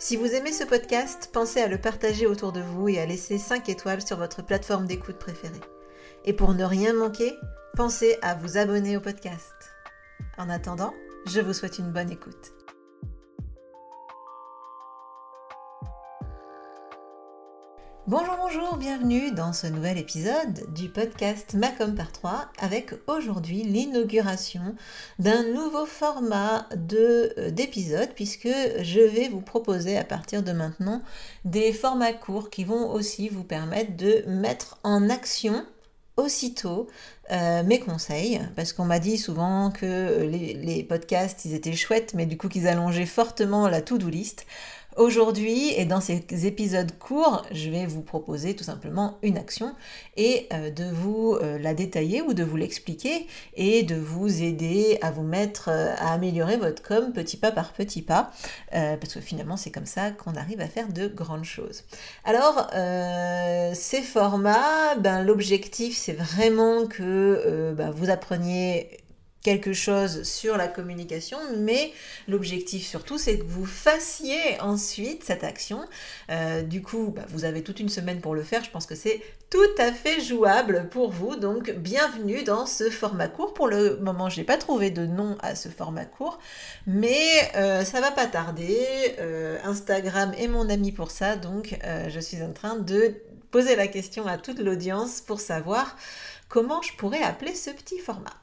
Si vous aimez ce podcast, pensez à le partager autour de vous et à laisser 5 étoiles sur votre plateforme d'écoute préférée. Et pour ne rien manquer, pensez à vous abonner au podcast. En attendant, je vous souhaite une bonne écoute. Bonjour, bonjour, bienvenue dans ce nouvel épisode du podcast Macom par 3 avec aujourd'hui l'inauguration d'un nouveau format euh, d'épisode puisque je vais vous proposer à partir de maintenant des formats courts qui vont aussi vous permettre de mettre en action aussitôt euh, mes conseils, parce qu'on m'a dit souvent que les, les, podcasts, ils étaient chouettes, mais du coup qu'ils allongeaient fortement la to-do list. Aujourd'hui et dans ces épisodes courts, je vais vous proposer tout simplement une action et euh, de vous euh, la détailler ou de vous l'expliquer et de vous aider à vous mettre euh, à améliorer votre com petit pas par petit pas parce que finalement c'est comme ça qu'on arrive à faire de grandes choses. Alors ces formats, ben, l'objectif c'est vraiment que ben, vous appreniez quelque chose sur la communication, mais l'objectif surtout, c'est que vous fassiez ensuite cette action. Euh, du coup, bah, vous avez toute une semaine pour le faire. Je pense que c'est tout à fait jouable pour vous. Donc, bienvenue dans ce format court. Pour le moment, je n'ai pas trouvé de nom à ce format court, mais euh, ça va pas tarder. Euh, Instagram est mon ami pour ça, donc je suis en train de poser la question à toute l'audience pour savoir comment je pourrais appeler ce petit format.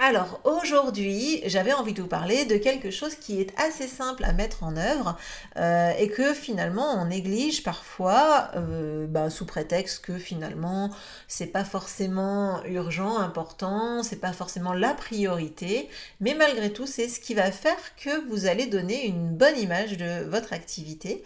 Alors aujourd'hui, j'avais envie de vous parler de quelque chose qui est assez simple à mettre en œuvre euh, et que finalement on néglige parfois euh, bah, sous prétexte que finalement c'est pas forcément urgent, important, c'est pas forcément la priorité, mais malgré tout c'est ce qui va faire que vous allez donner une bonne image de votre activité,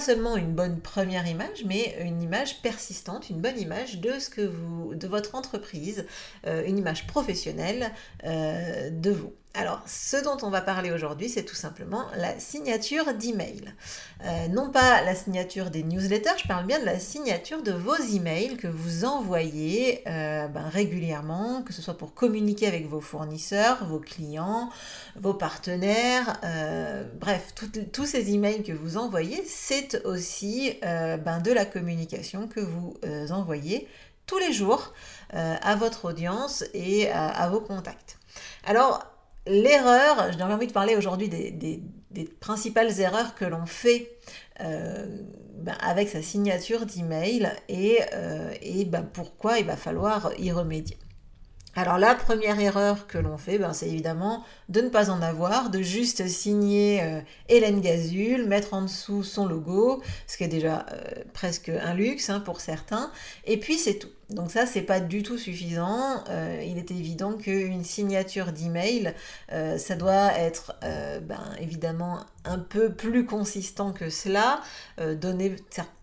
seulement une bonne première image, mais une image persistante, une bonne image de ce que vous, de votre entreprise, euh, une image professionnelle euh, de vous. Alors, ce dont on va parler aujourd'hui, c'est tout simplement la signature d'email. Euh, non pas la signature des newsletters, je parle bien de la signature de vos emails que vous envoyez euh, ben, régulièrement, que ce soit pour communiquer avec vos fournisseurs, vos clients, vos partenaires, bref, tous ces emails que vous envoyez, c'est aussi ben, de la communication que vous envoyez tous les jours à votre audience et à vos contacts. Alors, l'erreur, j'ai envie de parler aujourd'hui des, principales erreurs que l'on fait euh, ben, avec sa signature d'email et, euh, ben, pourquoi il va falloir y remédier. Alors la première erreur que l'on fait, ben, c'est évidemment de ne pas en avoir, de juste signer euh, Hélène Gazul, mettre en dessous son logo, ce qui est déjà presque un luxe hein, pour certains, et puis c'est tout. Donc ça, c'est pas du tout suffisant. Euh, il est évident qu'une signature d'email, euh, ça doit être euh, ben, évidemment un peu plus consistant que cela, donner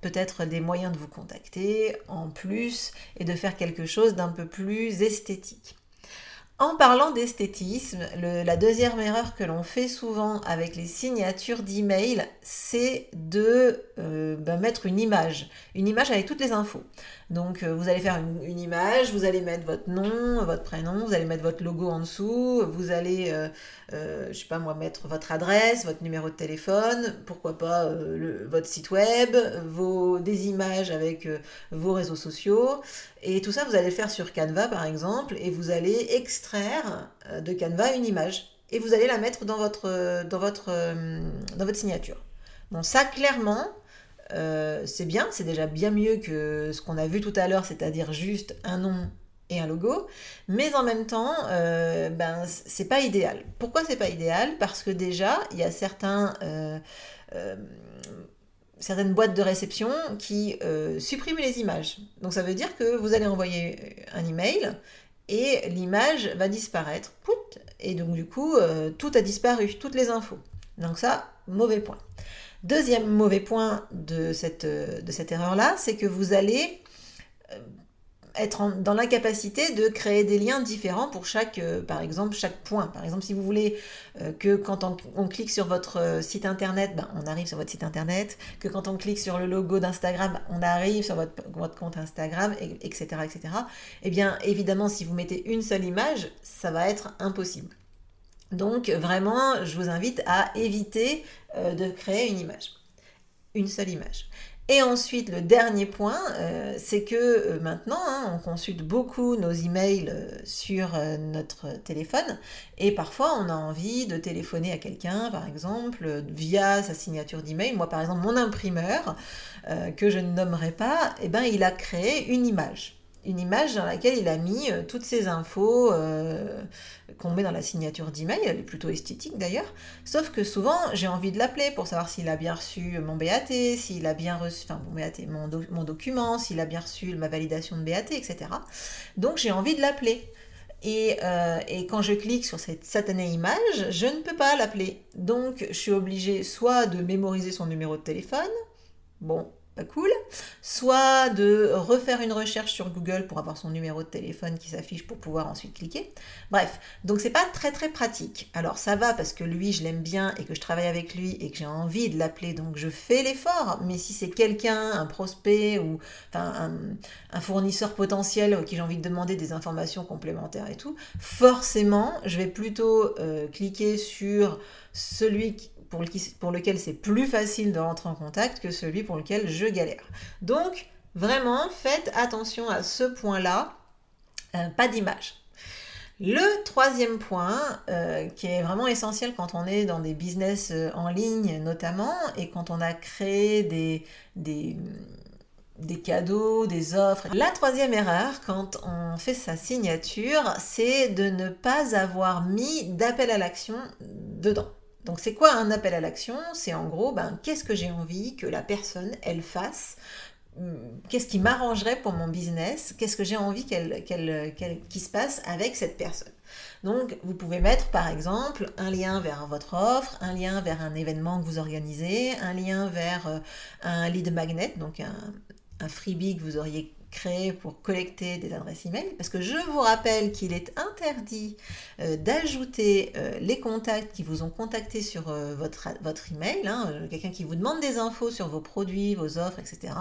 peut-être des moyens de vous contacter en plus et de faire quelque chose d'un peu plus esthétique. En parlant d'esthétisme, la deuxième erreur que l'on fait souvent avec les signatures d'email, c'est de ben, mettre une image, une image avec toutes les infos. Donc euh, vous allez faire une, image, vous allez mettre votre nom, votre prénom, vous allez mettre votre logo en dessous, vous allez, euh, euh, je sais pas moi, mettre votre adresse, votre numéro de téléphone, pourquoi pas votre site web, vos, des images avec vos réseaux sociaux. Et tout ça, vous allez le faire sur Canva par exemple, et vous allez extraire de Canva une image. Et vous allez la mettre dans votre, dans votre, dans votre signature. Bon, ça clairement, c'est bien, c'est déjà bien mieux que ce qu'on a vu tout à l'heure, c'est-à-dire juste un nom et un logo, mais en même temps, euh, ben c'est pas idéal. Pourquoi c'est pas idéal? Parce que déjà, il y a certains, euh, euh, certaines boîtes de réception qui suppriment les images. Donc ça veut dire que vous allez envoyer un email et l'image va disparaître. et donc du coup, tout a disparu, toutes les infos. Donc ça, mauvais point. Deuxième mauvais point de cette, de cette erreur-là, c'est que vous allez être dans l'incapacité de créer des liens différents pour chaque, euh, par exemple, chaque point. Par exemple, si vous voulez euh, que quand on, clique sur votre euh, site internet, ben, on arrive sur votre site internet, que quand on clique sur le logo d'Instagram, on arrive sur votre, votre compte Instagram, etc., etc. Eh bien, évidemment, si vous mettez une seule image, ça va être impossible. Donc, vraiment, je vous invite à éviter de créer une image. Une seule image. Et ensuite, le dernier point, euh, c'est que euh, maintenant, hein, on consulte beaucoup nos emails euh, sur notre téléphone et parfois on a envie de téléphoner à quelqu'un, par exemple, via sa signature d'email. Moi, par exemple, mon imprimeur, que je ne nommerai pas, eh ben, il a créé une image une image dans laquelle il a mis euh, toutes ces infos euh, qu'on met dans la signature d'email, elle est plutôt esthétique d'ailleurs, sauf que souvent j'ai envie de l'appeler pour savoir s'il a bien reçu mon BAT, s'il a bien reçu, enfin mon BAT, mon, document, s'il a bien reçu ma validation de BAT, etc. Donc j'ai envie de l'appeler. Et, euh, et, quand je clique sur cette satanée image, je ne peux pas l'appeler. Donc je suis obligée soit de mémoriser son numéro de téléphone, bon, cool, soit de refaire une recherche sur Google pour avoir son numéro de téléphone qui s'affiche pour pouvoir ensuite cliquer. Bref, donc c'est pas très très pratique. Alors ça va parce que lui je l'aime bien et que je travaille avec lui et que j'ai envie de l'appeler, donc je fais l'effort. Mais si c'est quelqu'un, un prospect ou un, fournisseur potentiel qui j'ai envie de demander des informations complémentaires et tout, forcément je vais plutôt euh, cliquer sur celui qui pour, lequel c'est plus facile de rentrer en contact que celui pour lequel je galère. Donc, vraiment, faites attention à ce point-là. Euh, pas d'image. Le troisième point, euh, qui est vraiment essentiel quand on est dans des business euh, en ligne notamment, et quand on a créé des, des, des, cadeaux, des offres. La troisième erreur, quand on fait sa signature, c'est de ne pas avoir mis d'appel à l'action dedans. Donc c'est quoi un appel à l'action? C'est en gros, ben, qu'est-ce que j'ai envie que la personne, elle fasse? Hum, Qu'est-ce qui m'arrangerait pour mon business? Qu'est-ce que j'ai envie qu'elle, qu'il se passe avec cette personne? Donc vous pouvez mettre par exemple un lien vers votre offre, un lien vers un événement que vous organisez, un lien vers euh, un lead magnet, donc un, un freebie que vous auriez créé pour collecter des adresses email, parce que je vous rappelle qu'il est interdit euh, d'ajouter euh, les contacts qui vous ont contacté sur euh, votre, votre email, hein, quelqu'un qui vous demande des infos sur vos produits, vos offres, etc.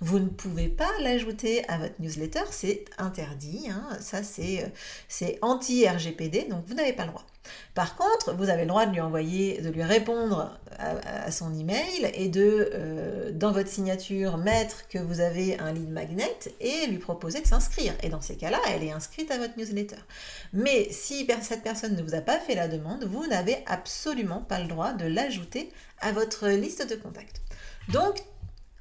Vous ne pouvez pas l'ajouter à votre newsletter, c'est interdit, hein, ça c'est anti-RGPD, donc vous n'avez pas le droit. Par contre, vous avez le droit de lui envoyer, de lui répondre à, son email et de, euh, dans votre signature, mettre que vous avez un lead magnet et lui proposer de s'inscrire. Et dans ces cas-là, elle est inscrite à votre newsletter. Mais si cette personne ne vous a pas fait la demande, vous n'avez absolument pas le droit de l'ajouter à votre liste de contacts. Donc,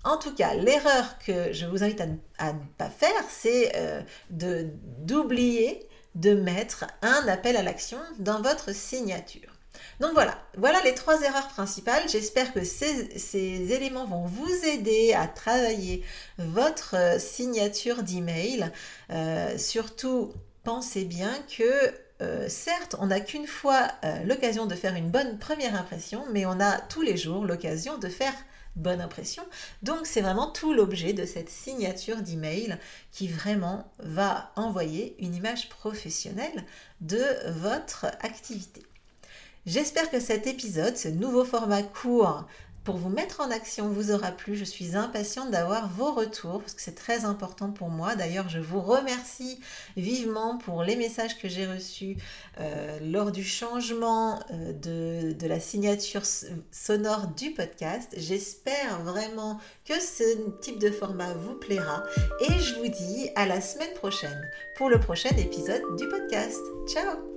en tout cas, l'erreur que je vous invite à, ne pas faire, c'est euh, d'oublier de mettre un appel à l'action dans votre signature. Donc voilà, voilà les trois erreurs principales. J'espère que ces, éléments vont vous aider à travailler votre euh, signature d'email. Euh, surtout, pensez bien que euh, certes, on n'a qu'une fois l'occasion de faire une bonne première impression, mais on a tous les jours l'occasion de faire bonne impression. Donc c'est vraiment tout l'objet de cette signature d'email qui vraiment va envoyer une image professionnelle de votre activité. J'espère que cet épisode, ce nouveau format court, pour vous mettre en action vous aura plu. Je suis impatiente d'avoir vos retours parce que c'est très important pour moi. D'ailleurs, je vous remercie vivement pour les messages que j'ai reçus euh, lors du changement euh, de, de, la signature sonore du podcast. J'espère vraiment que ce type de format vous plaira et je vous dis à la semaine prochaine pour le prochain épisode du podcast. Ciao